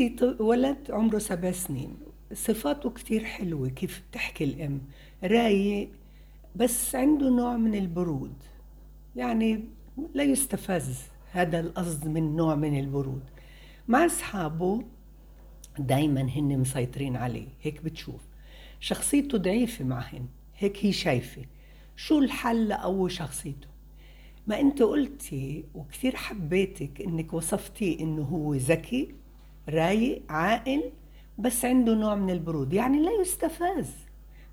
عندي ولد عمره سبع سنين. صفاته كتير حلوة كيف بتحكي الأم. رايق بس عنده نوع من البرود. يعني لا يستفز هذا القصد من نوع من البرود. مع أصحابه دايما هن مسيطرين عليه هيك بتشوف. شخصيته ضعيفة معهن هيك هي شايفة. شو الحل لقوي شخصيته؟ ما أنت قلتي وكثير حبيتك إنك وصفتيه إنه هو ذكي. رايق عاقل بس عنده نوع من البرود. يعني لا يستفز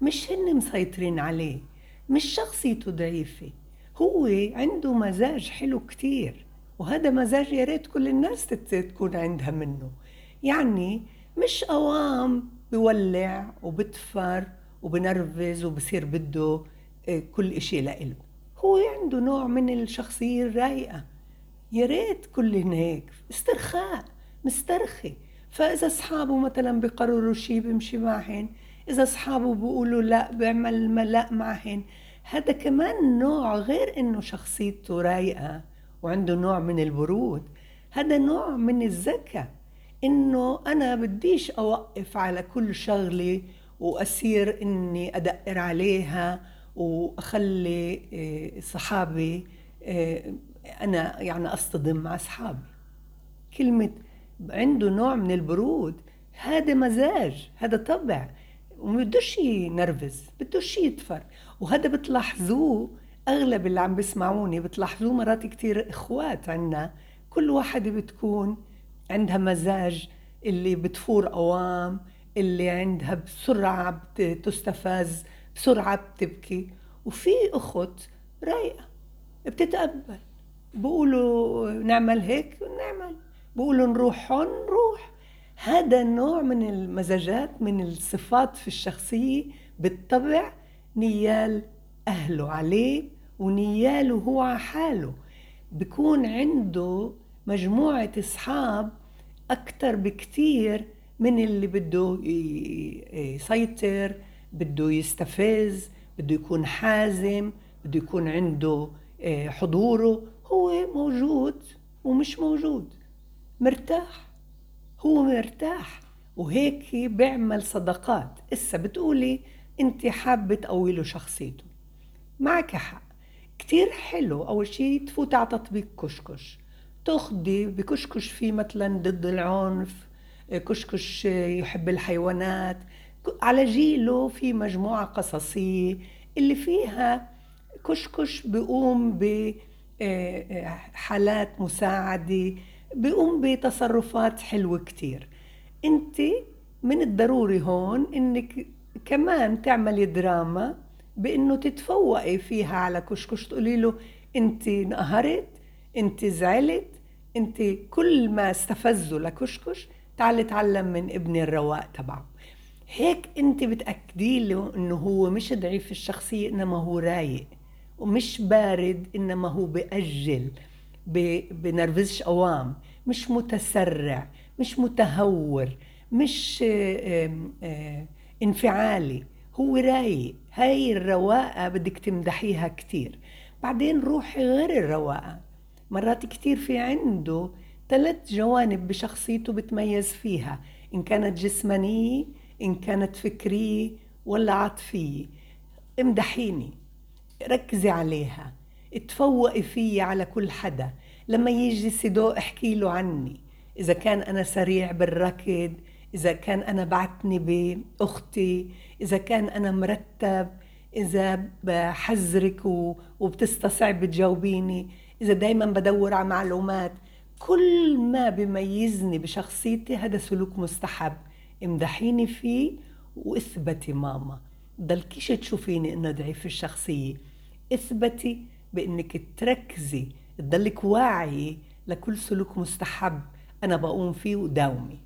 مش هن مسيطرين عليه. مش شخصيته ضعيفة. هو عنده مزاج حلو كتير. وهذا مزاج يا ريت كل الناس تكون عندها منه. يعني مش قوام بولع وبتفر وبنرفز وبصير بده آه، كل إشي لإله. هو عنده نوع من الشخصية الرايقة يا ريت كلهن هيك. استرخاء. مسترخي. فإذا أصحابه مثلا بقرروا شيء بيمشي معهن إذا أصحابه بيقولوا لا بيعمل ما لا معهن. هذا كمان نوع غير إنه شخصيته رايقة وعنده نوع من البرود. هذا نوع من الذكاء. إنه أنا بديش أوقف على كل شغلة وأصير إني أدقر عليها وأخلي إيه، صحابي إيه، أنا يعني أصطدم مع أصحابي. كلمة عنده نوع من البرود. هذا مزاج هذا طبع. وما بدوش ينرفز بدوش يدفر. وهذا بتلاحظوه أغلب اللي عم بيسمعوني بتلاحظوه مرات كتير إخوات عنا. كل واحدة بتكون عندها مزاج اللي بتفور قوام اللي عندها بسرعة بت- تستفز بسرعة بتبكي. وفي أخت رايقة بتتقبل. بقولوا نعمل هيك نعمل. بقولوا نروح هون نروح. هذا نوع من المزاجات من الصفات في الشخصية بالطبع نيال أهله عليه ونياله هو على حاله. بكون عنده مجموعة أصحاب أكتر بكتير من اللي بده يسيطر بده يستفز بده يكون حازم بده يكون عنده آه، حضوره. هو موجود ومش موجود. مرتاح هو مرتاح. وهيك بيعمل صداقات. إسا بتقولي أنت حابة تقوي شخصيته. معك حق. كتير حلو أول شيء تفوت على تطبيق كشكش. تاخدي بكشكش فيه مثلا ضد العنف كشكش يحب الحيوانات. على جيله في مجموعة قصصية اللي فيها كشكش بيقوم بحالات مساعدة. بيقوم بتصرفات حلوة كتير. انت من الضروري هون انك كمان تعملي دراما بإنه تتفوقي فيها على كشكش. تقولي له انت انقهرت انت زعلت انت كل ما استفزوا لكشكش تعالي تعلم من ابني الرواق تبعه. هيك انت بتأكدي له إنه هو مش ضعيف الشخصية إنما هو رايق ومش بارد إنما هو بأجل. بنرفزش قوام مش متسرع مش متهور مش آه، آه، انفعالي. هو رايق هاي الرواقة بدك تمدحيها كتير. بعدين روحي غير الرواقة. مرات كتير في عنده ثلاث جوانب بشخصيته بتميز فيها. إن كانت جسمانية إن كانت فكرية ولا عاطفية. امدحيني. ركزي عليها. تفوقي فيي على كل حدا. لما يجي سيدو احكي له عني إذا كان أنا سريع بالركض إذا كان أنا بعتني بأختي إذا كان أنا مرتب إذا بحذرك وبتستصعب تجاوبيني إذا دايما بدور على معلومات. كل ما بيميزني بشخصيتي هذا سلوك مستحب. امدحيني فيه وإثبتي ماما. ضلكيش تشوفيني إنه ضعيف الشخصية. إثبتي بإنك تركزي تضلك واعية لكل سلوك مستحب. أنا بقوم فيه وداومي.